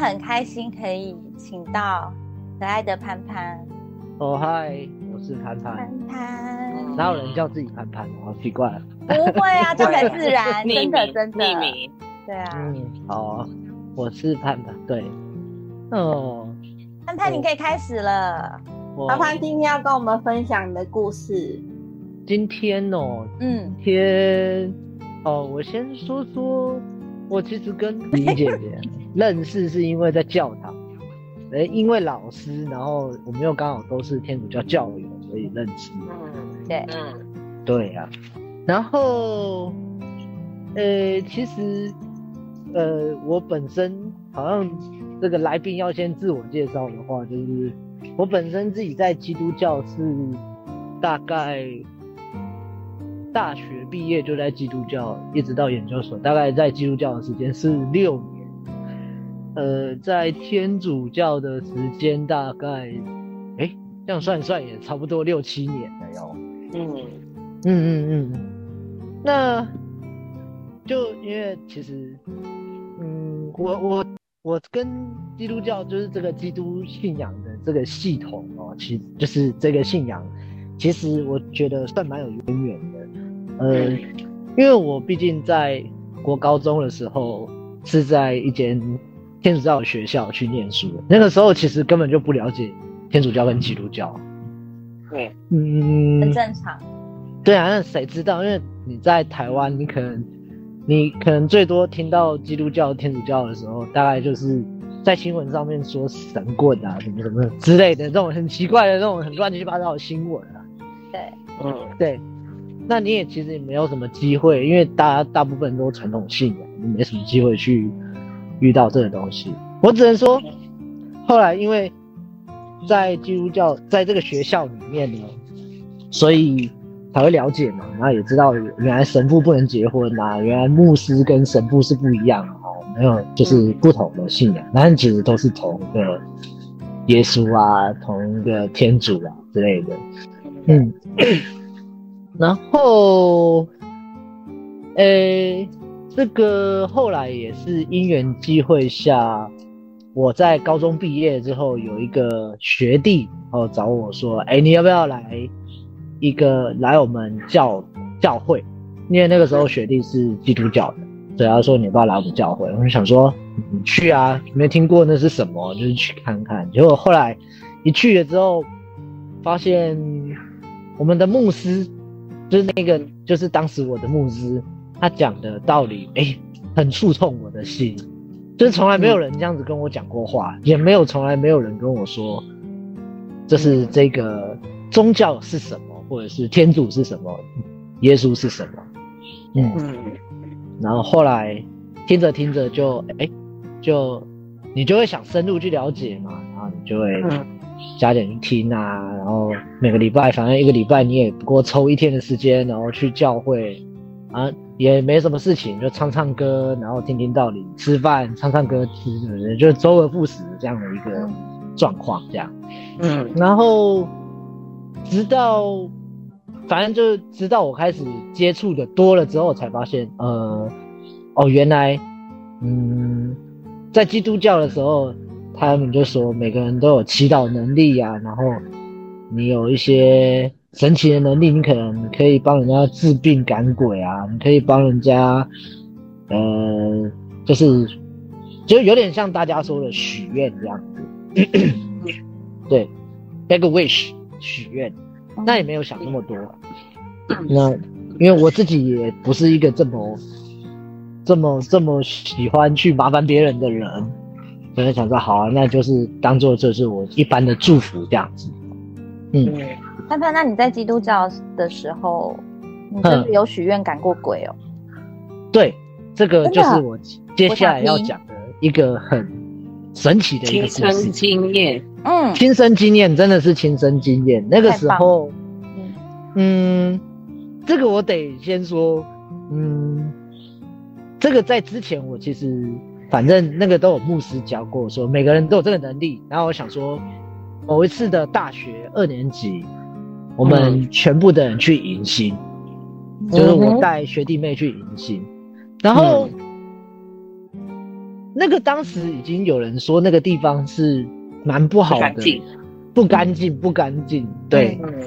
很开心可以请到可爱的潘潘。哦嗨，我是潘潘。潘潘，哪有人叫自己潘潘？好奇怪。不会啊，这很自然，真的真的。匿名。对啊。嗯，好，我是潘潘。对。哦。潘潘，你可以开始了。潘潘今天要跟我们分享你的故事。今天哦，嗯，天，哦，我先说说，我其实跟李姐姐认识是因为在教堂。哎，因为老师，然后我们又刚好都是天主教教友，所以认识。嗯，对，嗯，对呀。然后，呃，其实，呃，我本身好像这个来宾要先自我介绍的话，就是我本身自己在基督教是大概大学毕业就在基督教，一直到研究所，大概在基督教的时间是六年。呃，在天主教的时间大概，哎，这样算算也差不多六七年了哟。嗯嗯嗯嗯，那就因为其实，嗯，我我我跟基督教就是这个基督信仰的这个系统哦，其实就是这个信仰，其实我觉得算蛮有渊源的。呃，因为我毕竟在国高中的时候是在一间。天主教的学校去念书的那个时候，其实根本就不了解天主教跟基督教。对，嗯，很正常。对啊，那谁知道？因为你在台湾，你可能你可能最多听到基督教、天主教的时候，大概就是在新闻上面说神棍啊什么什么之类的这种很奇怪的、这种很乱七八糟的新闻啊。对，嗯，对。那你也其实也没有什么机会，因为大家大部分都传统信仰，你没什么机会去。遇到这个东西，我只能说，后来因为在基督教在这个学校里面呢，所以才会了解嘛，然后也知道原来神父不能结婚啊，原来牧师跟神父是不一样哦，没有就是不同的信仰，但其实都是同一个耶稣啊，同一个天主啊之类的，嗯，然后，诶。这个后来也是因缘机会下，我在高中毕业之后，有一个学弟然后找我说：“哎，你要不要来一个来我们教教会？因为那个时候学弟是基督教的，所以他说你要不要来我们教会？”我就想说：“你去啊，没听过那是什么，就是去看看。”结果后来一去了之后，发现我们的牧师就是那个，就是当时我的牧师。他讲的道理，哎，很触痛我的心，就是从来没有人这样子跟我讲过话，也没有从来没有人跟我说，就是这个宗教是什么，或者是天主是什么，耶稣是什么，嗯，然后后来听着听着就，哎，就你就会想深入去了解嘛，然后你就会加点去听啊，然后每个礼拜，反正一个礼拜你也不过抽一天的时间，然后去教会。啊。也没什么事情，就唱唱歌，然后听听道理，吃饭唱唱歌，吃，就周而复始这样的一个状况，这样。嗯，然后直到反正就直到我开始接触的多了之后，才发现，呃，哦，原来，嗯，在基督教的时候，他们就说每个人都有祈祷能力呀，然后你有一些。神奇的能力，你可能可以帮人家治病赶鬼啊，你可以帮人家，呃，就是就有点像大家说的许愿这样子，对，beg wish 许愿，那也没有想那么多。那因为我自己也不是一个这么这么这么喜欢去麻烦别人的人，所以想说好啊，那就是当做这是我一般的祝福这样子，嗯。潘潘，那你在基督教的时候，你真的有许愿赶过鬼哦？对，这个就是我接下来要讲的一个很神奇的一个亲身经验。嗯，亲身经验真的是亲身经验。那个时候，嗯，这个我得先说，嗯，这个在之前我其实反正那个都有牧师教过，说每个人都有这个能力。然后我想说，某一次的大学二年级。我们全部的人去迎新，就是我带学弟妹去迎新，然后那个当时已经有人说那个地方是蛮不好的，不干净。不干净。对，嗯，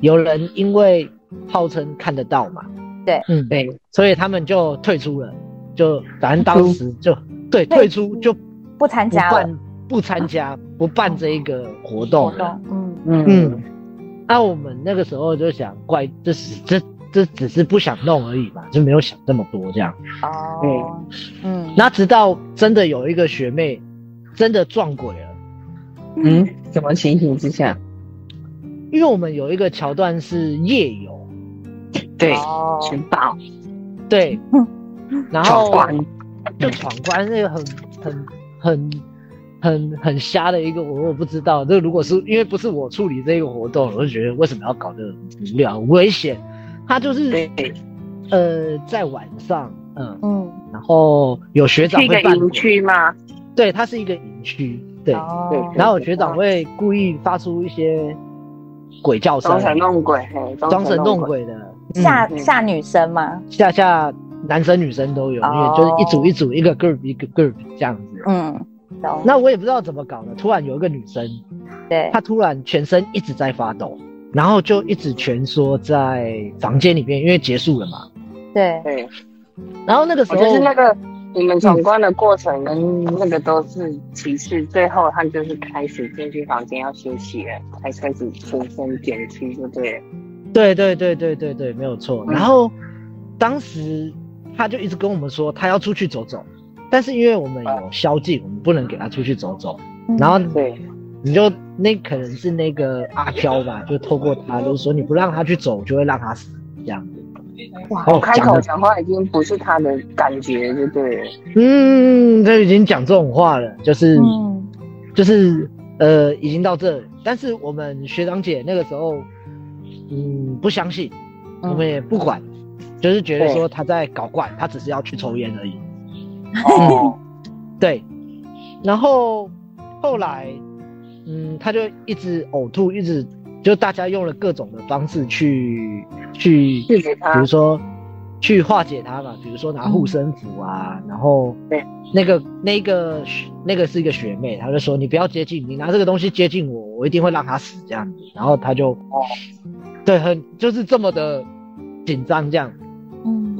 有人因为号称看得到嘛，对，嗯，对，所以他们就退出了，就反正当时就对退出。就不参加了。办不参加不办这一个活动了。活动，嗯。嗯。嗯，那、我们那个时候就想，怪这是这这只是不想弄而已嘛，就没有想这么多这样。哦，嗯，那直到真的有一个学妹真的撞鬼了，嗯，什么情形之下？因为我们有一个桥段是夜游，对，哦。寻宝、对，然后闯关，就闯关那个很很很很很瞎的一个，我我不知道。这如果是因为不是我处理这个活动，我就觉得为什么要搞这个无聊危险？他就是，呃在晚上，嗯，嗯，然后有学长去一个营会办鬼，区吗？对，它是一个营区，对，哦，然后有学长会故意发出一些鬼叫声装，神弄鬼，装神弄鬼，的，嗯吓嗯吓女生吗？吓吓男生女生都有，因为就是一组一组，一个 group 一个 group 这样子。嗯，懂，那我也不知道怎么搞的，突然有一个女生，对，她突然全身一直在发抖，然后就一直蜷缩在房间里面，因为结束了嘛。对，对，然后那个时候就是那个你们闯关的过程跟那个都是其次，最后他就是开始进去房间要休息了，才开始全身减去，就对了。对对对对对对，没有错。嗯然后当时他就一直跟我们说他要出去走走，但是因为我们有宵禁，我们不能给他出去走走。嗯然后对，你就那可能是那个阿飘吧，就透过他就是说你不让他去走，就会让他死这样子。哇开口讲话已经不是他的感觉，就对了。嗯，他已经讲这种话了，就是、嗯就是呃，已经到这里。但是我们学长姐那个时候，嗯，不相信，嗯我们也不管，就是觉得说他在搞怪，他只是要去抽烟而已。哦，对，然后后来，嗯，他就一直呕吐，一直就大家用了各种的方式去去，比如说去化解他嘛，比如说拿护身符啊，然后对那个那个那个是一个学妹，她就说你不要接近，你拿这个东西接近我，我一定会让他死这样子，然后他就哦，对，很就是这么的紧张这样。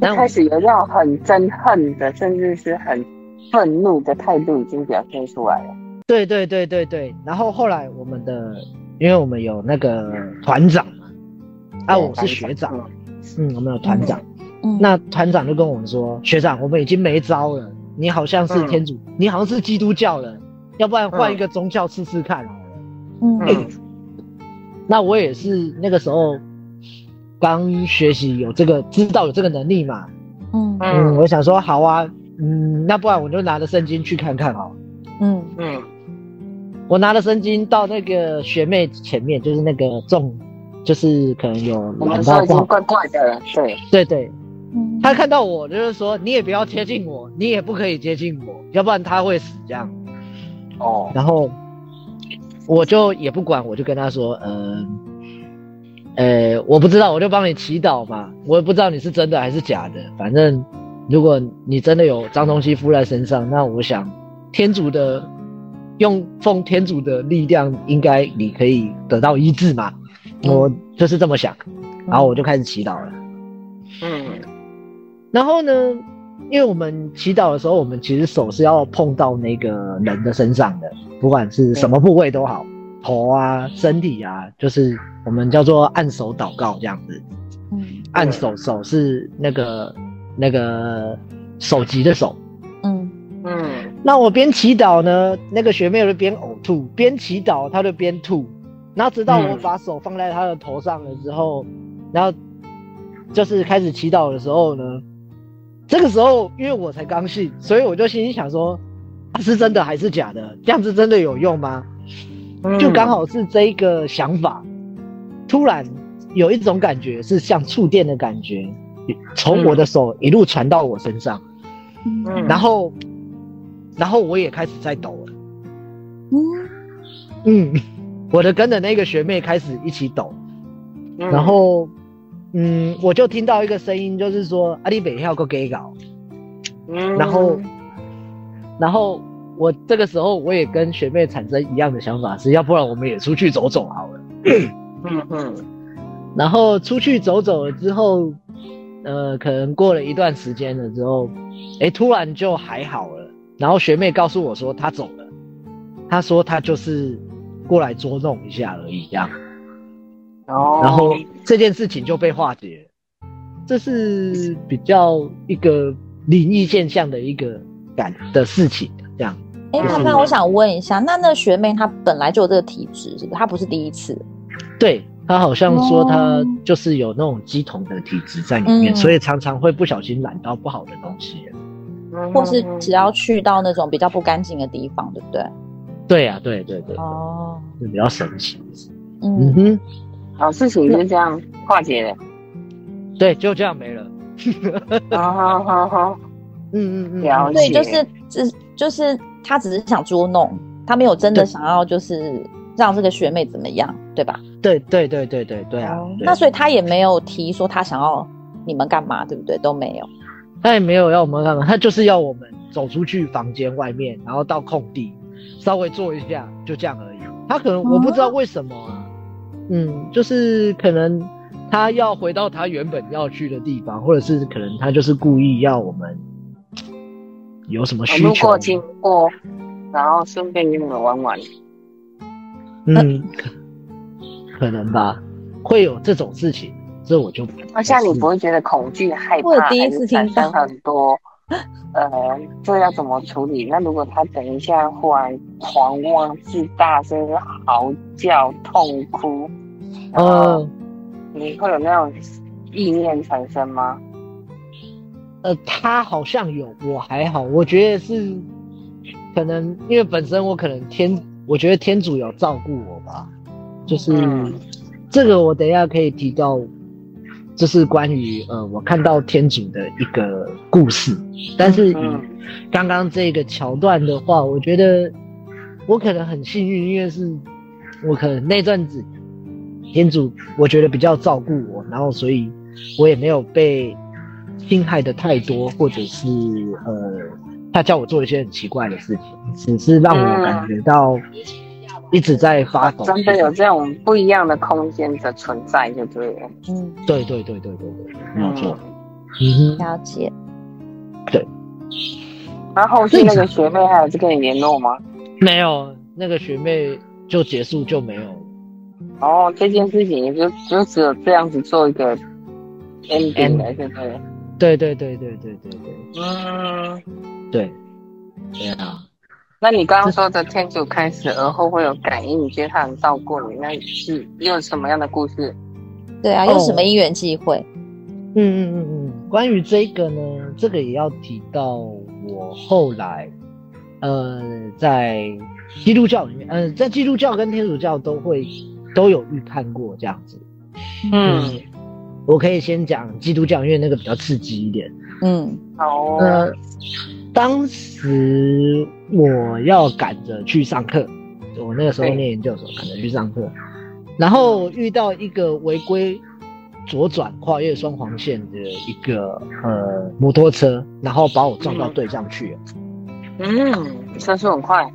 嗯一开始有那种很憎恨的，甚至是很愤怒的态度已经表现出来了。对对对对对，然后后来我们的，因为我们有那个团长嘛，啊，我是学长，嗯。嗯，我们有团长，嗯，那团长就跟我们说，学长，我们已经没招了，你好像是嗯。天主，你好像是基督教人，要不然换一个宗教试试看好了。嗯。嗯。那我也是那个时候刚学习有这个，知道有这个能力嘛，嗯。嗯，嗯我想说好啊，嗯，那不然我就拿着圣经去看看好了。嗯。嗯。我拿着圣经到那个学妹前面，就是那个重，就是可能有我们说已经怪怪的了，对，对对，嗯，他看到我就是说你也不要接近我，你也不可以接近我，要不然他会死这样。哦，然后我就也不管，我就跟他说，嗯、呃，我不知道，我就帮你祈祷嘛，我也不知道你是真的还是假的，反正如果你真的有脏东西附在身上，那我想天主的用奉天主的力量，应该你可以得到医治嘛，我就是这么想，然后我就开始祈祷了。嗯然后呢，因为我们祈祷的时候，我们其实手是要碰到那个人的身上的，不管是什么部位都好，头啊、身体啊，就是我们叫做按手祷告这样子。嗯按手手是那个那个手级的手。嗯嗯那我边祈祷呢，那个学妹就边呕吐，边祈祷她就边吐，然后直到我嗯把手放在她的头上了之后，然后就是开始祈祷的时候呢，这个时候因为我才刚信，所以我就心里想说，啊、是真的还是假的？这样子真的有用吗？嗯，就刚好是这一个想法，突然有一种感觉是像触电的感觉，从我的手一路传到我身上，然后，然后我也开始在抖了。嗯。嗯，我的跟着那个学妹开始一起抖，嗯。然后，嗯，我就听到一个声音，就是说阿里北要个给搞，嗯。然后然后我这个时候我也跟学妹产生一样的想法，是要不然我们也出去走走好了。嗯嗯然后出去走走了之后，呃，可能过了一段时间了之后，哎，突然就还好了。然后学妹告诉我说她走了，她说她就是过来捉弄一下而已，这样。哦，然后这件事情就被化解了，这是比较一个灵异现象的一个感的事情。哎，嗯潘潘，我想问一下，那那学妹她本来就有这个体质，是不是？她不是第一次。对她好像说她哦就是有那种鸡同的体质在里面，嗯所以常常会不小心染到不好的东西。或是只要去到那种比较不干净的地方，对不对？对呀、对对对，哦，就比较神奇。嗯嗯，哼，好事情就这样化解了。对，就这样没了。好好好好，嗯嗯嗯，了对，解就是只就是他只是想捉弄，他没有真的想要就是让这个学妹怎么样，对吧？对对对对对对啊那所以他也没有提说他想要你们干嘛，对不对？都没有。他也没有要我们干嘛，他就是要我们走出去房间外面，然后到空地稍微坐一下，就这样而已。他可能我不知道为什么啊，嗯，就是可能他要回到他原本要去的地方，或者是可能他就是故意要我们有什么需求路过，经过，然后顺便跟你们玩玩。嗯，可可能吧，会有这种事情，这我就那像你不会觉得恐惧、害怕，我第一次还是产听到生很多？呃，这要怎么处理？那如果他等一下忽然狂妄自大，甚至嚎叫、痛哭，呃你会有那种意念产生吗？呃，他好像有，我还好，我觉得是可能因为本身我可能天，我觉得天主有照顾我吧，就是、嗯。这个我等一下可以提到，这是关于呃我看到天主的一个故事，但是以嗯。刚刚这个桥段的话，我觉得我可能很幸运，因为是我可能那阵子天主我觉得比较照顾我，然后所以我也没有被侵害的太多，或者是呃他叫我做一些很奇怪的事情，只是让我感觉到一直在发抖。真的有这种不一样的空间的存在，就对了。嗯，对对对对对对，没有错嗯。嗯哼，了解。对那后续那个学妹还有在跟你联络吗？没有那个学妹就结束就没有了。哦，这件事情也就就只有这样子做一个 ending 了，对不对？对对对对对对对嗯，对，对啊。那你刚刚说的天主开始而后会有感应，你觉得他很照顾你，那是又有什么样的故事？对啊，哦有什么因缘际会？嗯嗯嗯嗯，关于这个呢，这个也要提到我后来，呃，在基督教里面，呃，在基督教跟天主教都会都有预判过这样子。嗯，我可以先讲基督教，因为那个比较刺激一点。嗯好哦，呃，当时我要赶着去上课，我那个时候对念研究所，赶着去上课，然后遇到一个违规左转跨越双黄线的一个呃摩托车，然后把我撞到对向去了。嗯，车速很快，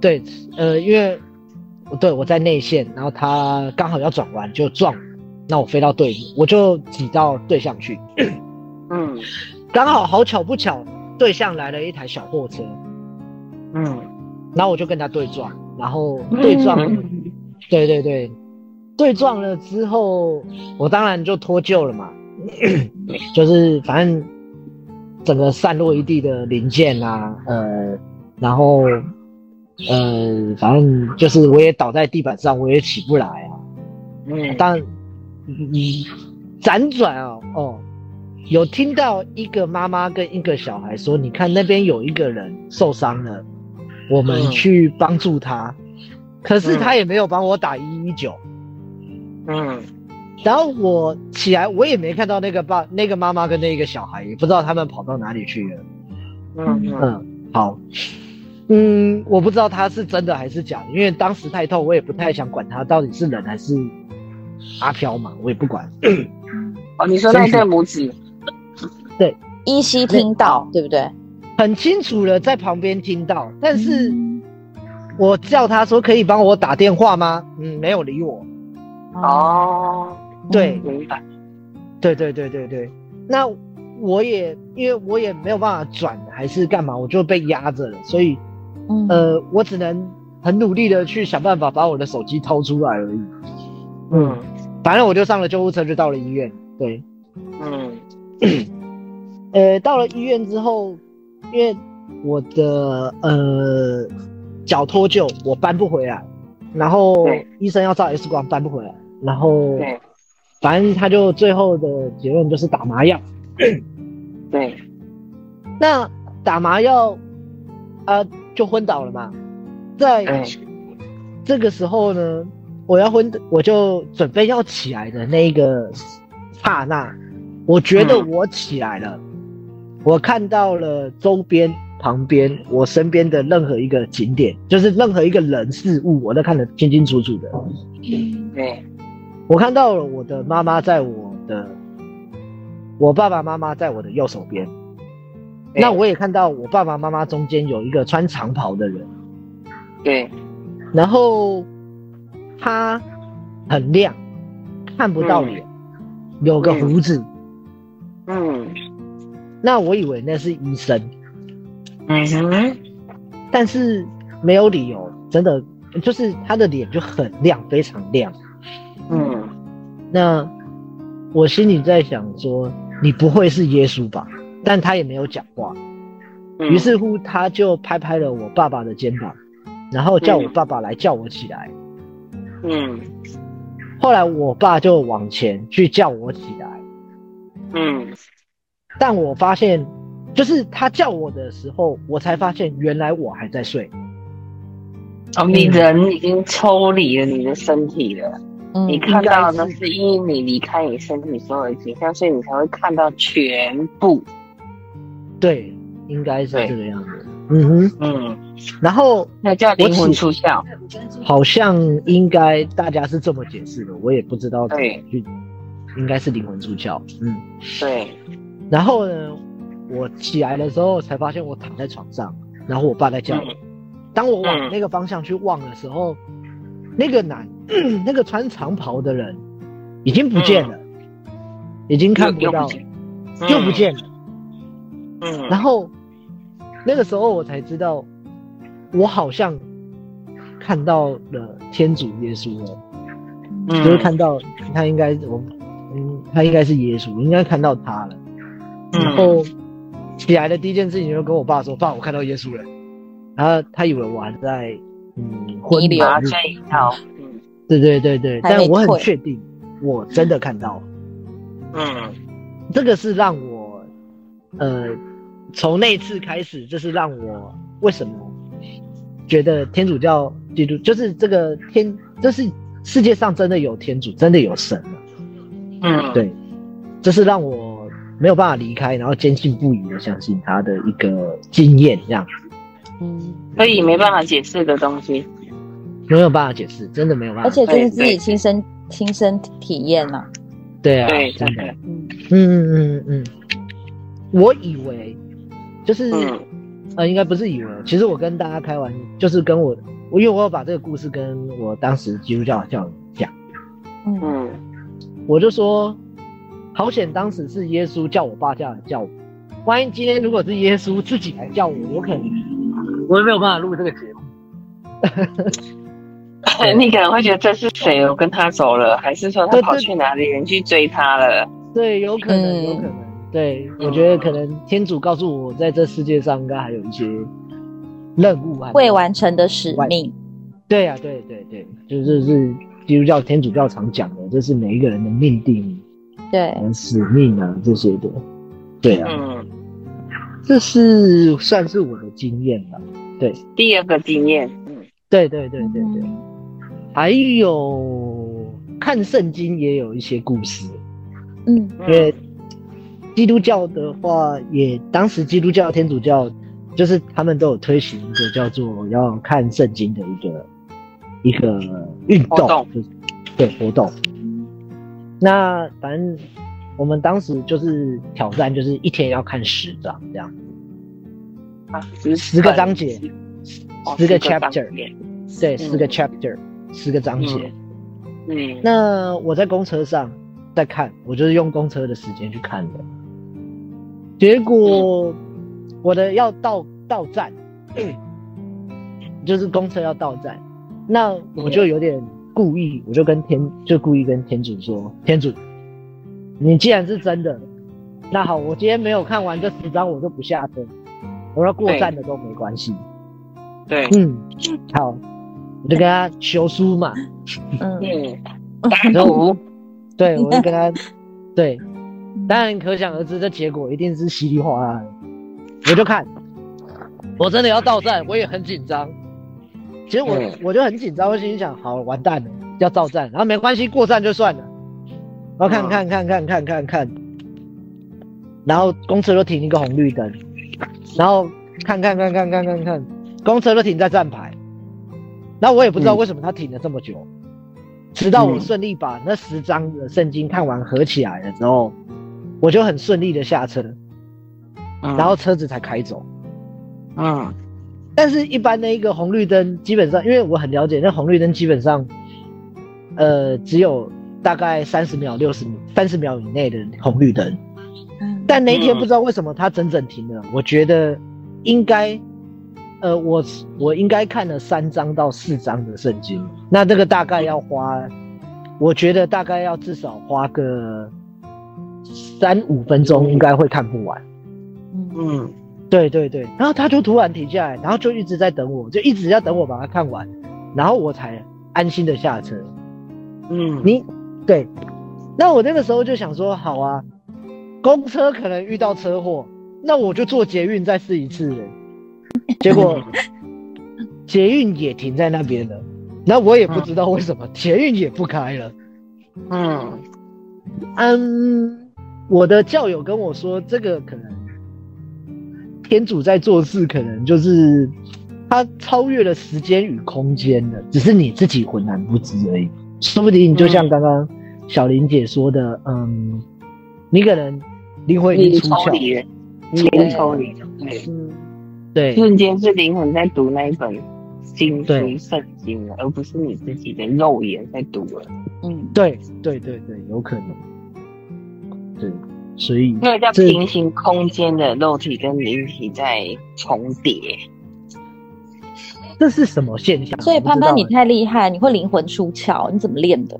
对，呃，因为对我在内线，然后他刚好要转弯就撞我，那我飞到对面，我就挤到对向去，嗯 刚好好巧不巧，对向来了一台小货车。嗯，然后我就跟他对撞，然后对撞，对对对，对撞了之后，我当然就脱臼了嘛，就是反正整个散落一地的零件啊，呃，然后呃，反正就是我也倒在地板上，我也起不来啊。嗯，但嗯，辗转啊，哦，有听到一个妈妈跟一个小孩说：“你看那边有一个人受伤了，我们嗯去帮助他。可是他也没有帮我打一一九。嗯然后我起来，我也没看到那个爸、那个妈妈跟那个小孩，也不知道他们跑到哪里去了。嗯嗯嗯，好，嗯，我不知道他是真的还是假的，因为当时太痛，我也不太想管他到底是人还是阿飘嘛，我也不管。哦，你说那对母子，对依稀听到，对不对？很清楚的在旁边听到，但是嗯我叫他说可以帮我打电话吗？嗯，没有理我。哦，对明白。对对对对对，那我也因为我也没有办法转还是干嘛，我就被压着了，所以嗯呃，我只能很努力的去想办法把我的手机掏出来而已。嗯，反正我就上了救护车，就到了医院。对，嗯 呃，到了医院之后，因为我的呃脚脱臼，我搬不回来，然后医生要照 X 光搬不回来，然后反正他就最后的结论就是打麻药。对，那打麻药，啊、就昏倒了嘛。在这个时候呢，我要昏，我就准备要起来的那一个刹那，我觉得嗯。我起来了，我看到了周边、旁边、我身边的任何一个景点，就是任何一个人事物，我都看得清清楚楚的。对，我看到了我的妈妈在我的，我爸爸妈妈在我的右手边。那我也看到我爸爸妈妈中间有一个穿长袍的人，对，然后他很亮，看不到脸，有个胡子。嗯那我以为那是医生，嗯哼，但是没有理由，真的就是他的脸就很亮，非常亮。嗯那我心里在想说，你不会是耶稣吧？但他也没有讲话。嗯，于是乎，他就拍拍了我爸爸的肩膀，然后叫我嗯爸爸来叫我起来。嗯后来我爸就往前去叫我起来，嗯但我发现，就是他叫我的时候，我才发现原来我还在睡。哦，你人已经抽离了你的身体了，嗯你看到那是因为你离开你身体所有的景象，所以你才会看到全部。对，应该是这个样子。嗯哼，嗯，然后那叫灵魂出窍。好像应该大家是这么解释的，我也不知道怎么对去，应该是灵魂出窍。嗯，对，然后呢，我起来的时候才发现我躺在床上，然后我爸在叫我。当我往嗯那个方向去望的时候，那个男，那个穿长袍的人已经不见了，已经看不到，又又不见。又不见了。嗯，然后那个时候我才知道，我好像看到了天主耶稣了，嗯就是看到他应该我，嗯，他应该是耶稣，我应该看到他了。嗯然后起来的第一件事情就跟我爸说：“爸，我看到耶稣了。”然后他以为我还在嗯昏迷麻醉一套。嗯对对对对，但我很退确定，我真的看到了。嗯这个是让我，呃，从那次开始，就是让我为什么觉得天主教、基督就是这个天，这是世界上真的有天主，真的有神了。嗯，对，这是让我没有办法离开，然后坚信不疑的相信他的一个经验，这样嗯，所以没办法解释的东西。没有办法解释，真的没有办法。而且这是自己亲身亲身体验呐。对啊，对，真的，真的。嗯嗯嗯嗯嗯，我以为就是。嗯呃，应该不是以为，其实我跟大家开玩，就是跟我，我因为我有把这个故事跟我当时基督教的教友讲，嗯嗯我就说，好险当时是耶稣叫我爸这样来叫我，万一今天如果是耶稣自己来叫我，有可能我也没有办法录这个节目。对你可能会觉得这是谁？我跟他走了，还是说他跑去哪里？人去追他了？对，有可能，嗯有可能，对我觉得可能天主告诉我，在这世界上应该还有一些任务啊未完成的使命。对呀、对对对，就是是基督教、天主教常讲的，这是每一个人的命定。对，呃使命啊这些的，对啊，嗯，这是算是我的经验吧。对，第二个经验，嗯对对对对对，嗯还有看圣经也有一些故事，嗯因为基督教的话，也当时基督教、天主教就是他们都有推行一个叫做要看圣经的一个一个运动，活动就是对活动。那反正我们当时就是挑战，就是一天要看十章这样。啊，十十个章节，哦十个 chapter 节对，嗯十个 chapter，十个章节。嗯，那我在公车上在看，我就是用公车的时间去看的。结果我的要到到站，就是公车要到站，那我就有点故意，我就跟天就故意跟天主说，天主，你既然是真的，那好，我今天没有看完这十章，我就不下车，我要过站的都没关系。对，嗯，好，我就跟他求书嘛，嗯，然后赌，对，我就跟他，对，当然可想而知，这结果一定是稀里哗啦的。我就看，我真的要到站，我也很紧张。其实我、嗯我就很紧张，我心里想，好完蛋了，要到站，然后没关系，过站就算了。然后看嗯看看看看看看，然后公车都停一个红绿灯，然后看看看看看看看，公车都停在站牌，然后我也不知道嗯为什么他停了这么久。直到我嗯顺利把那十张的圣经看完合起来了之后，我就很顺利的下车，嗯然后车子才开走。嗯但是，一般的一个红绿灯，基本上因为我很了解，那红绿灯基本上，呃，只有大概三十秒、六十秒、三十秒以内的红绿灯。嗯但那一天嗯不知道为什么它整整停了，我觉得应该，呃，我我应该看了三章到四章的圣经，那这个大概要花，我觉得大概要至少花个三五分钟，应该会看不完。嗯嗯对对对，然后他就突然停下来，然后就一直在等我，就一直要等我把它看完，然后我才安心的下车。嗯，你对，那我那个时候就想说，好啊，公车可能遇到车祸，那我就坐捷运再试一次了。结果捷运也停在那边了，那我也不知道为什么捷运也不开了。嗯嗯，我的教友跟我说，这个可能天主在做事，可能就是他超越了时间与空间的，只是你自己浑然不知而已。说不定你就像刚刚小林姐说的，嗯，你可能灵魂已你经出窍，了，你先抽离了，对，嗯对瞬间是灵魂在读那一本经书圣经了，而不是你自己的肉眼在读了。嗯，对对对对，有可能，对，所以那个叫平行空间的肉体跟灵体在重叠。这是什么现象？所以潘潘你太厉害，你会灵魂出窍，你怎么练的？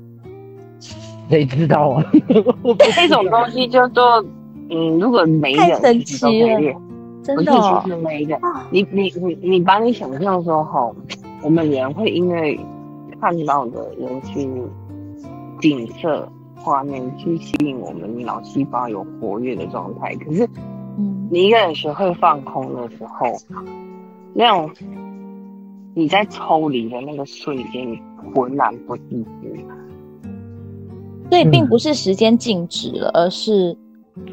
谁知道啊？这种东西叫做，嗯，如果每一个人太神奇了真的哦其实每一个啊，你你你你把你想象说哈，我们人会因为看到的人去景色画面去吸引我们脑细胞有活跃的状态，可是嗯。你一个人学会放空的时候，那种你在抽离的那个瞬间，你浑然不自知。所以并嗯不是时间静止了，而是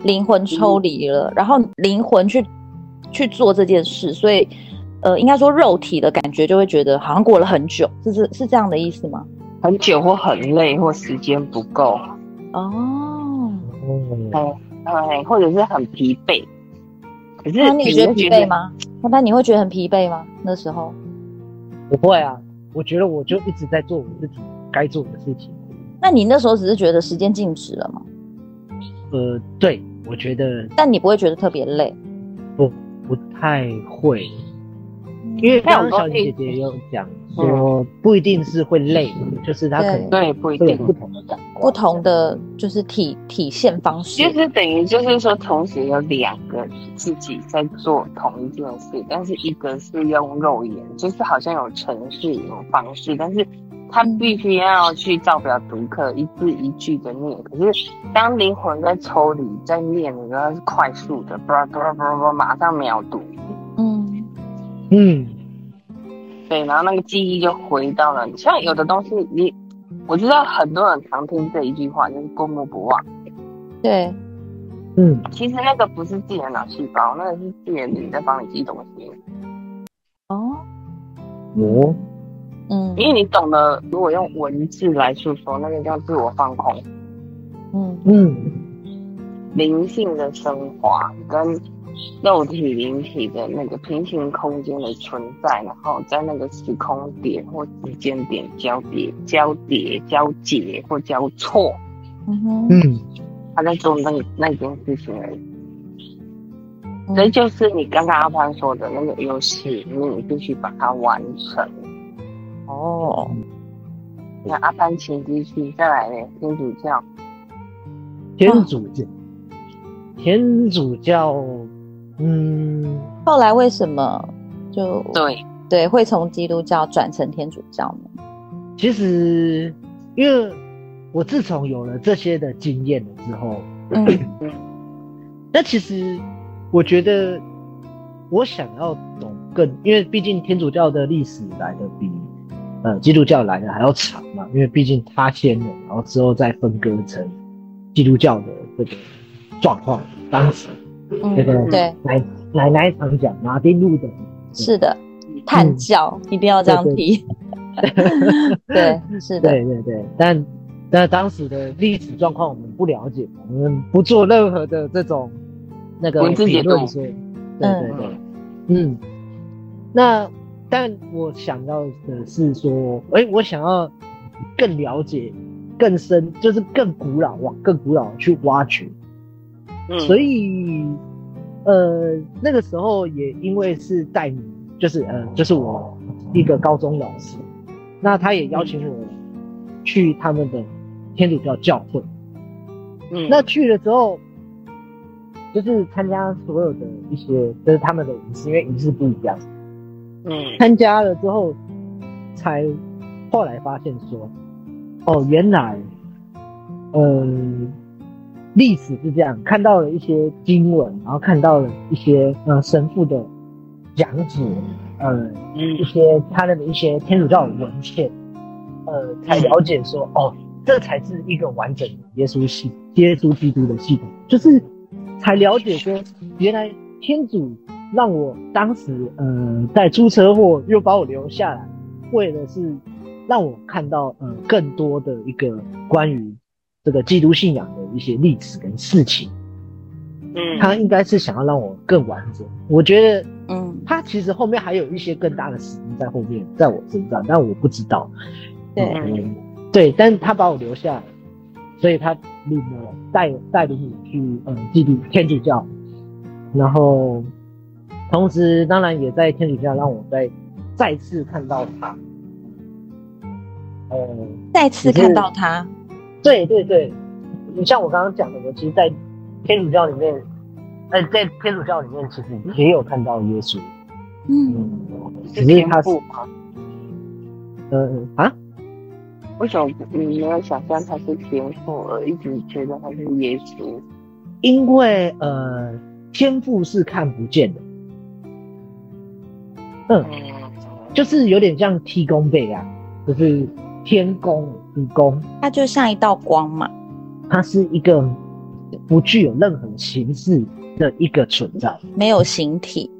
灵魂抽离了，然后灵魂去去做这件事，所以呃，应该说肉体的感觉就会觉得好像过了很久，是是是这样的意思吗？很久或很累或时间不够，哦，嗯嗯嗯，或者是很疲惫。可是那你觉得疲会惫？吗？潘潘，你会觉得很疲惫吗？那时候？不会啊，我觉得我就一直在做我自己该做的事情。那你那时候只是觉得时间静止了吗？呃，对，我觉得但你不会觉得特别累？不不太会，因为刚刚小姐姐也有讲说，不一定是会累，就是他可能对，不一定不。同的感官，不同的就是体体现方式其。实等于就是说，同时有两个自己在做同一件事，但是一个是用肉眼，就是好像有程序、有方式，但是他必须要去照表读课，一字一句的念。可是当灵魂在抽离、在念的时候，它是快速的，叭叭叭叭，马上秒读。嗯嗯，对，然后那个记忆就回到了。像有的东西你，我知道很多人常听这一句话，就是过目不忘。对，嗯，其实那个不是自己的脑细胞，那个是自己的灵在帮你记东西。哦，我嗯。因为你懂得，如果用文字来诉说，那个叫自我放空、嗯。嗯。灵性的升华跟肉体、灵体的那个平行空间的存在，然后在那个时空点或时间点交叠、交叠、交结或交错，嗯哼，嗯，他在做那那件事情而已。嗯这就是你刚刚阿潘说的那个游戏，你必须把它完成。哦，那阿潘请继续，再来呢？天主教，天主教，天主教，嗯，后来为什么就对，对会从基督教转成天主教呢？其实因为我自从有了这些的经验了之后，那其实我觉得我想要懂更，因为毕竟天主教的历史来的比呃基督教来的还要长嘛，因为毕竟他先了，然后之后再分割成基督教的这个状况。当时那个嗯，对，奶奶奶常讲马丁路德，是的，叛教一定要这样提。对，是的，对对对，但但当时的历史状况我们不了解，我们不做任何的这种那个文字解读。评论说，对对对，嗯，那但我想要的是说，哎、我想要更了解、更深，就是更古老，往更古老去挖掘。嗯，所以，呃，那个时候也因为是带你，就是呃，就是我一个高中老师，那他也邀请我去他们的天主教教会。嗯那去了之后，就是参加所有的一些，就是他们的仪式，因为仪式不一样。嗯参加了之后，才后来发现说，哦，原来，呃，历史是这样，看到了一些经文，然后看到了一些呃神父的讲解，呃，一嗯些他的一些天主教的文献，呃，才了解说，哦，这才是一个完整的耶稣系耶稣基督的系统，就是才了解说，原来天主让我当时呃在出车祸又把我留下来，为的是让我看到呃更多的一个关于这个基督信仰的一些历史跟事情，嗯，他应该是想要让我更完整。我觉得嗯，他其实后面还有一些更大的使命在后面，在我身上，但我不知道。对，嗯，对，但是他把我留下来，所以他领我带带领我去嗯基督天主教，然后同时当然也在天主教让我再再次看到他，呃，再次看到他，对对对，你像我刚刚讲的，我其实，在天主教里面，呃，在天主教里面其实也有看到耶稣，嗯，嗯，只是天是他是赋吗？呃啊，为什么你没有想象他是天赋，而一直觉得他是耶稣？因为呃，天赋是看不见的，嗯，嗯，就是有点像踢功背啊，就是天宫、地宫，它就像一道光嘛，它是一个不具有任何形式的一个存在。没有形体，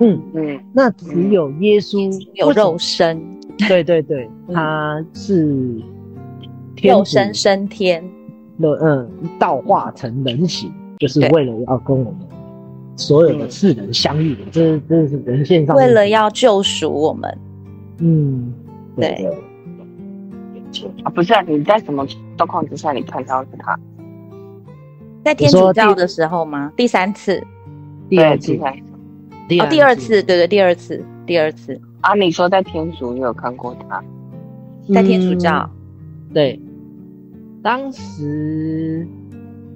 嗯，嗯那只有耶稣有肉身，对对对，嗯他是 肉身升天，的嗯道化成人形，就是为了要跟我们所有的世人相遇的，这这是人线上为了要救赎我们，嗯对对啊，不是啊，你在什么状况之下你看到是他？在天主教的时候吗？第三次，第二次。对，第三哦，第二次，对对，第二次，第二次，啊，你说在天主你有看过他？在天主教，嗯对，当时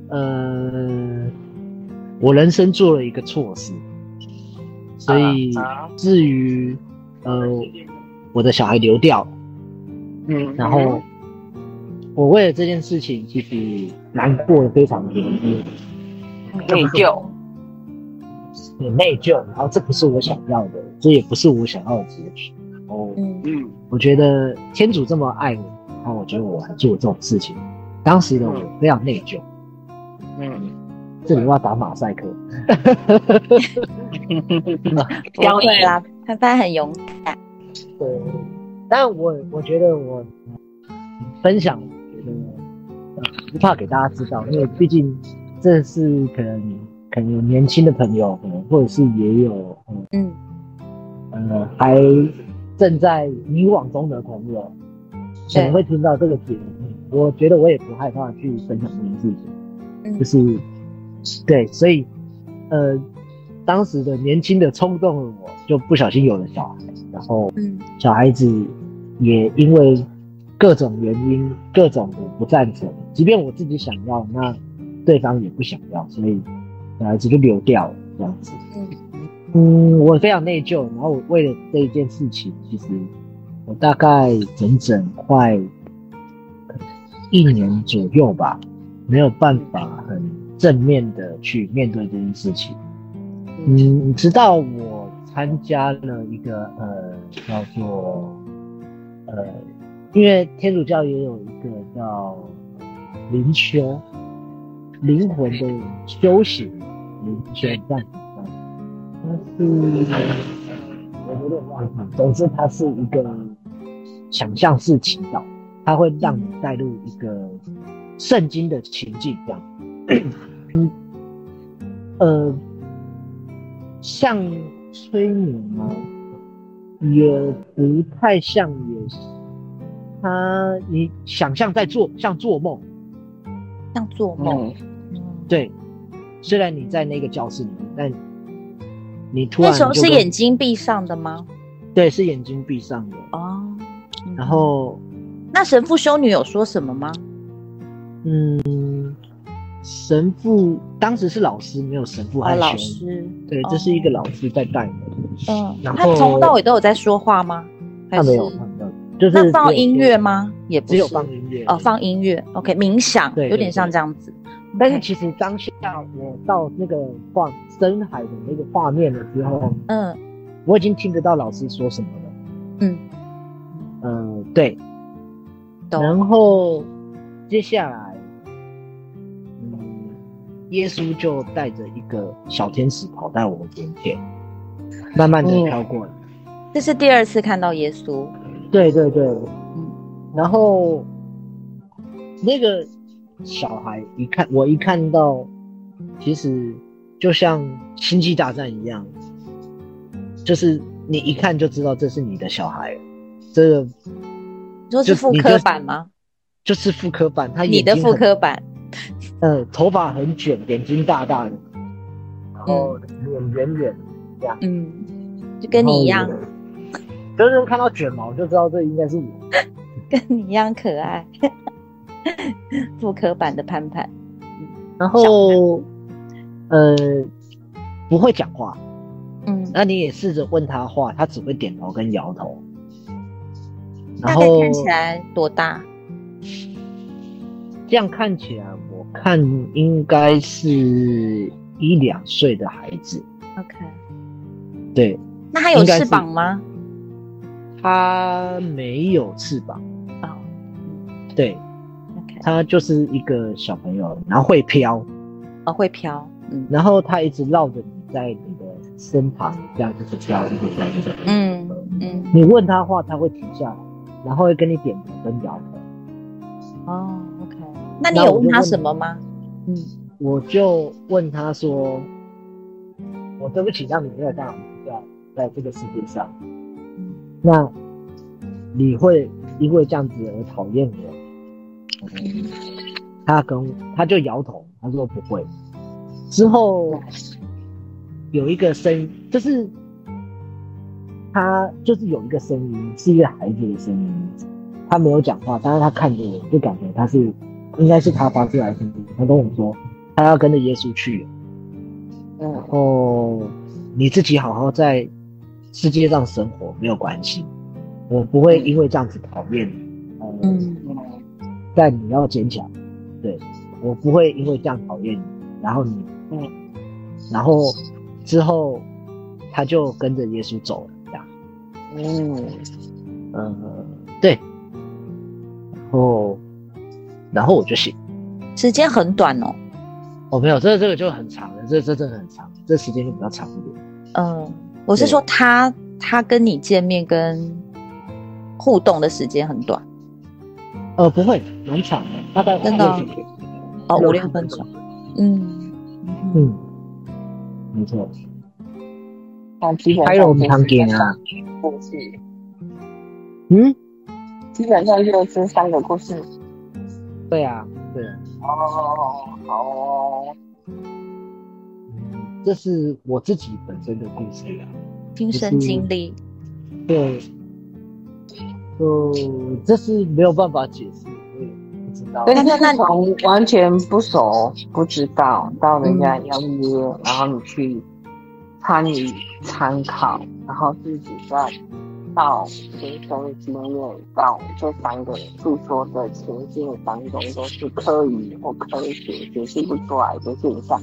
呃，我人生做了一个错事，所以啊至于呃我的小孩流掉了，嗯，然后我为了这件事情其实难过的非常的内疚，很内疚，然后这不是我想要的，这也不是我想要的结局。哦嗯，嗯。我觉得天主这么爱我，然后我觉得我还做这种事情，当时的我非常内疚。嗯，这里我要打马赛克。不会啦，潘潘很勇敢，对，但我我觉得我分享，我觉得呃不怕给大家知道，因为毕竟这是可能可可能有年轻的朋友，可能或者是也有嗯嗯。呃还正在迷惘中的朋友，可能会听到这个节目。我觉得我也不害怕去分享这件事情，就是对，所以呃，当时的年轻的冲动的我，就不小心有了小孩，然后小孩子也因为各种原因、各种的不赞成，即便我自己想要，那对方也不想要，所以小孩子就流掉了这样子。嗯，我非常内疚，然后我为了这一件事情，其实我大概整整快。一年左右吧，没有办法很正面的去面对这件事情。嗯，直到我参加了一个呃叫做呃，因为天主教也有一个叫灵修，灵魂的修行灵修这样子。它是我有点忘记，总之它是一个想象式祈祷。它会让你带入一个圣经的情境，这样，嗯，呃，像催眠吗？也不太像，也是他，你想象在做，像做梦，像做梦，对。虽然你在那个教室里面，但你突然那时候是眼睛闭上的吗？对，是眼睛闭上的哦，然后。那神父修女有说什么吗？嗯，神父当时是老师，没有神父还老师。对，这是一个老师在带的。嗯，他从头到尾都有在说话吗？他没有，他没有。就是那放音乐吗？也只有放音乐哦，放音乐。OK，冥想，有点像这样子。但是其实当下我到那个画深海的那个画面的时候，嗯，我已经听得到老师说什么了。嗯，嗯，对。然后接下来，嗯，耶稣就带着一个小天使跑在我们面前，慢慢的飘过来。这是第二次看到耶稣。对对对，嗯。然后那个小孩一看，我一看到，其实就像星际大战一样，就是你一看就知道这是你的小孩，这个。说是复刻版吗？就是复刻版，他你的复刻版，呃，头发很卷，眼睛大大的，然后脸圆圆这样，嗯，就跟你一样，就是看到卷毛就知道这应该是我，跟你一样可爱，复刻版的潘潘，然后呃不会讲话，嗯，那你也试着问他话，他只会点头跟摇头。大概看起来多大？这样看起来，我看应该是一两岁的孩子。OK，对。那他有翅膀吗？他没有翅膀。哦，对。OK，他就是一个小朋友，然后会飘。哦，会飘。嗯。然后他一直绕着你在你的身旁，这样就是飘，一直飘，一直飘。嗯嗯。你问他话，他会停下来。然后会跟你点头跟摇头。哦。那你有问他什么吗？嗯，我就问他说：“我对不起，让你没有办法在在这个世界上。那你会因为这样子而讨厌我？”他跟他就摇头，他说不会。之后有一个声音，就是。他就是有一个声音，是一个孩子的声音，他没有讲话，但是他看着我，就感觉他是，应该是他发出来的声音。他跟我说，他要跟着耶稣去，然后你自己好好在世界上生活没有关系，我不会因为这样子讨厌你，嗯，但你要坚强，对。我不会因为这样讨厌你，然后你，嗯，然后之后他就跟着耶稣走了。这样。嗯，呃，对，然后，然后我就醒，时间很短哦。哦，没有，这这个就很长了，这这真的很长，这时间就比较长一点。嗯，我是说他他跟你见面跟互动的时间很短。呃，不会，蛮长的，大概真的哦，五六分钟。嗯嗯，没错。哦基本还有我们堂给啊，故事，嗯，基本上就是三个故事。对啊，对啊，哦，好哦，这是我自己本身的故事啊。亲身经历，对，就这是没有办法解释，我也不知道。对，那那那从完全不熟、不知道到人家邀约，然后你去参与、参考，然后自己再到亲身经验，到这三个诉说的情境当中，都是科仪或科学解释不出来的现象。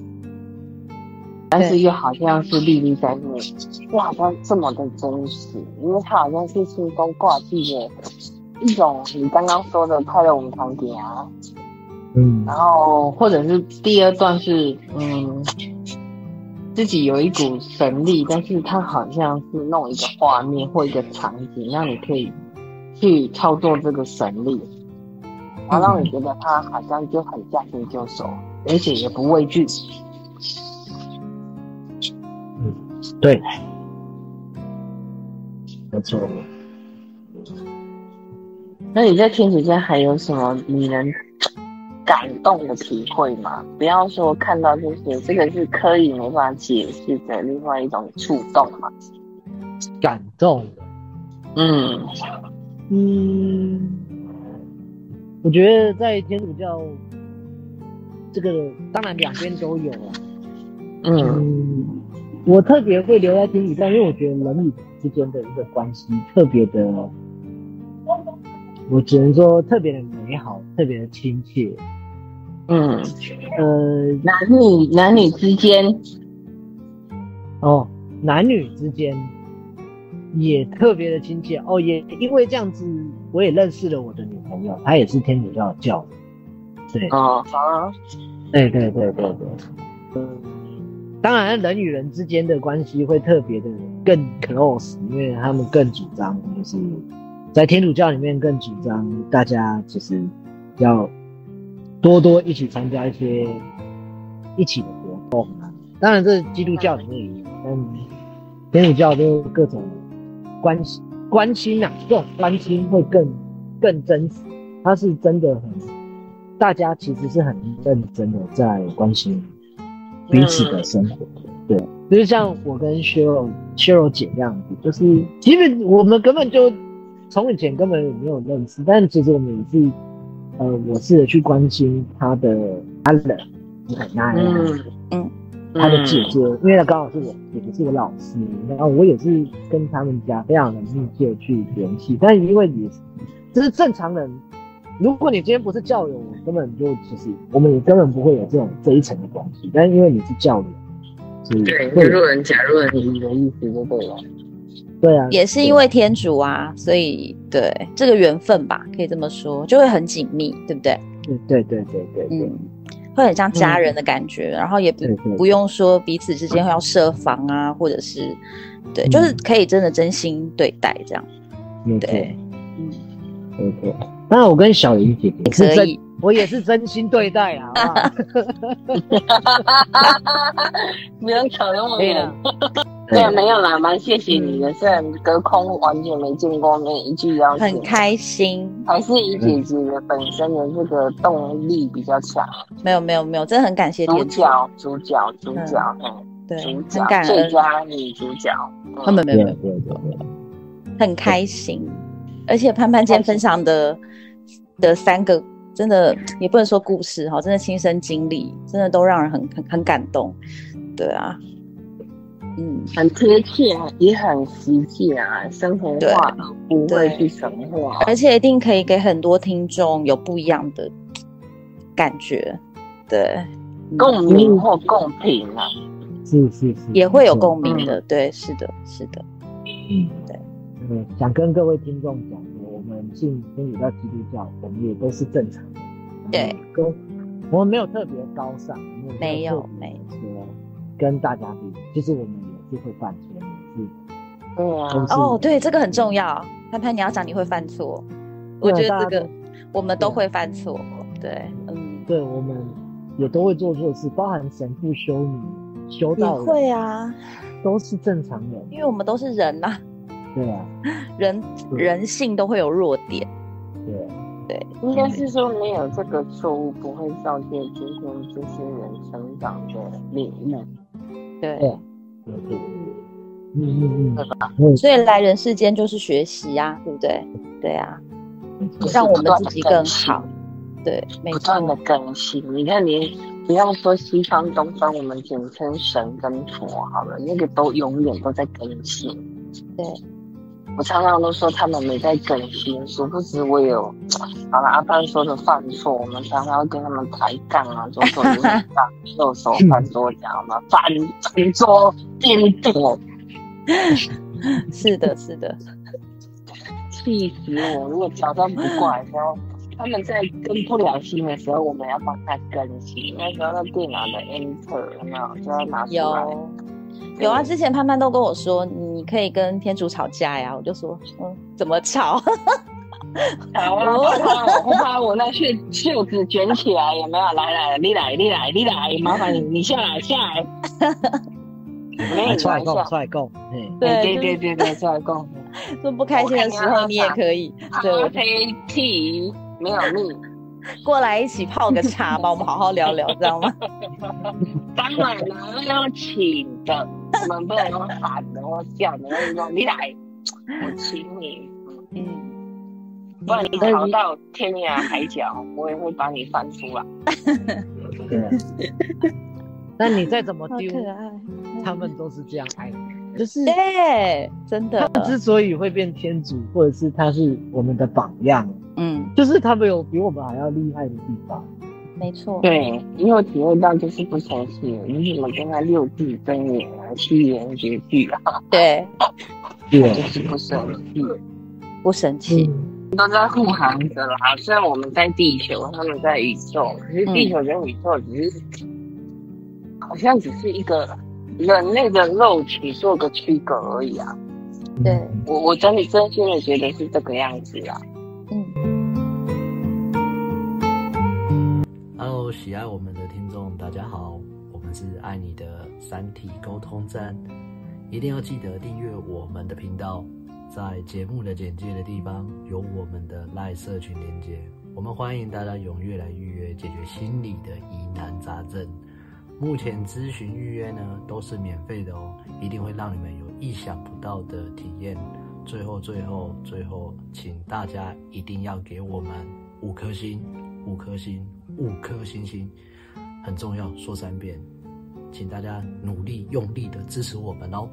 但是又好像是历历在目，又好像这么的真实，因为它好像是轻松挂记的一种你刚刚说的快乐舞堂点啊，嗯然后或者是第二段是嗯，自己有一股神力，但是它好像是弄一个画面或一个场景，让你可以去操作这个神力，然后让你觉得它好像就很驾轻就熟，而且也不畏惧。嗯对，没错。那你在天使间还有什么你能感动的体会嘛？不要说看到这些，这个是可以没办法解释的另外一种触动嘛。感动的，嗯嗯，我觉得在天主教这个，当然两边都有啊。嗯嗯，我特别会留在天主教，因为我觉得人与之间的一个关系特别的，我只能说特别的美好，特别的亲切。嗯，呃，男女男女之间，哦，男女之间也特别的亲切。哦，也因为这样子，我也认识了我的女朋友，她也是天主教的教友。对，哦。啊，对对对对对，嗯，当然人与人之间的关系会特别的更 close，因为他们更主张就是在天主教里面更主张大家就是要多多一起参加一些一起的活动啊。当然这基督教里面也有，但天主教就各种关心关心啊，这种关心会更更真实，它是真的很。大家其实是很认真的在关心彼此的生活，对，就是像我跟薛柔薛柔姐这样子，就是其实我们根本就从以前根本也没有认识，但其实我们也是呃，我试着去关心他的家人，奶奶啊，嗯嗯她的姐姐，因为他刚好是我姐姐是我老师，然后我也是跟他们家非常的密切去联系，但因为你是这是正常人。如果你今天不是教友，根本就其实我们也根本不会有这种这一层的关系。但因为你是教友，所以对，会就路人甲路人乙的意思就对了。对啊，也是因为天主啊，所以对这个缘分吧，可以这么说，就会很紧密，对不对？对对对对对对，嗯，会很像家人的感觉，然后也不不用说彼此之间会要设防啊，或者是对，嗯。就是可以真的真心对待这样。对，嗯，没错。当然，我跟小莹姐姐是真可以，我也是真心对待啊，好不 用扯那么对远了。，对啊，没有啦，蛮谢谢你的。虽然隔空完全没见过面，一句邀请，很开心。还是以姐姐的本身的这个动力比较强。没有没有没有，真的很感谢主。角，主角，主角，嗯，对，主很角，最感恩。佳女主角。他们没有对没有，对对对，很开心。而且潘潘今天分享的的三个，真的也不能说故事哈，真的亲身经历，真的都让人很很很感动。对啊，嗯，很贴切，也很实际啊，生活化，不会去神话。而且一定可以给很多听众有不一样的感觉。对，嗯共鸣或共频啊，是是是，也会有共鸣的。对，是的，是的。嗯，对。嗯，想跟各位听众讲，我们信天主教、基督教，我们也都是正常的。对，跟我们没有特别高尚，没有没说跟大家比，其实我们也是会犯错，也是对啊，哦，对，这个很重要。潘潘，你要讲你会犯错，我觉得这个我们都会犯错。对，嗯，对，我们也都会做错事，包含神父修女，修也道人会啊，都是正常人。因为我们都是人呐、对啊，人嗯人性都会有弱点。对，应该是说没有这个错误，不会造就今天这些人成长的领悟。对，对对对，嗯嗯嗯，嗯，所以来人世间就是学习啊，对不对？对啊，就是让我们自己更好。对，没错不断，的更新。你看，你不要说西方、东方，我们简称神跟佛好了，那个都永远都在更新。对，我常常都说他们没在更新，殊不知我有。好了，阿班说的犯错，我们常常会跟他们抬杠啊，左 手有点大，右手翻桌脚嘛，翻翻桌颠倒，是的，是的，气死我！如果挑战不过来的时候，他们在更不了新的时候，我们要帮他更新。那时候那电脑的 Enter 有没有就要拿出来？有有啊。之前潘潘都跟我说，你可以跟天主吵架呀，我就说，嗯，怎么吵？好啊，我怕我把我那袖袖子卷起来，有没有？来来，你来，你来，你来，麻烦你，你下来，下来。我跟来你出来供，讲一下，出来供，对对对对对，出来供。说不开心的时候，你也可以对我咖啡 tea 没有蜜，过来一起泡个茶吧，我们好好聊聊，知道吗？当然了，要请的，我们不能用喊的或叫的，那种你来，我请你。嗯，不然你逃到天涯海角，我也会把你翻出来。对啊。那你再怎么丢，可爱。他们都是这样爱你，就是对，真的他，们之所以会变天主，或者是他是我们的榜样，嗯，就是他们有比我们还要厉害的地方。没错，对，你有体会到就是不诚信，你怎么跟他六字真言啊、七言绝句啊，对，对。就是不生气，不生气，都在护航着啦。虽然我们在地球，他们在宇宙，可是地球跟宇宙只是、好像只是一个人类的肉体做个区隔而已啊。对，我我真的真心的觉得是这个样子啊。嗯，Hello，喜爱我们的听众，大家好，我们是爱你的三体沟通站，一定要记得订阅我们的频道，在节目的简介的地方有我们的赖社群连接，我们欢迎大家踊跃来预约，解决心理的疑难杂症。目前咨询预约呢都是免费的哦，一定会让你们有意想不到的体验。最后，最后，最后，请大家一定要给我们五颗星，五颗星，五颗星星，很重要，说三遍，请大家努力用力的支持我们哦。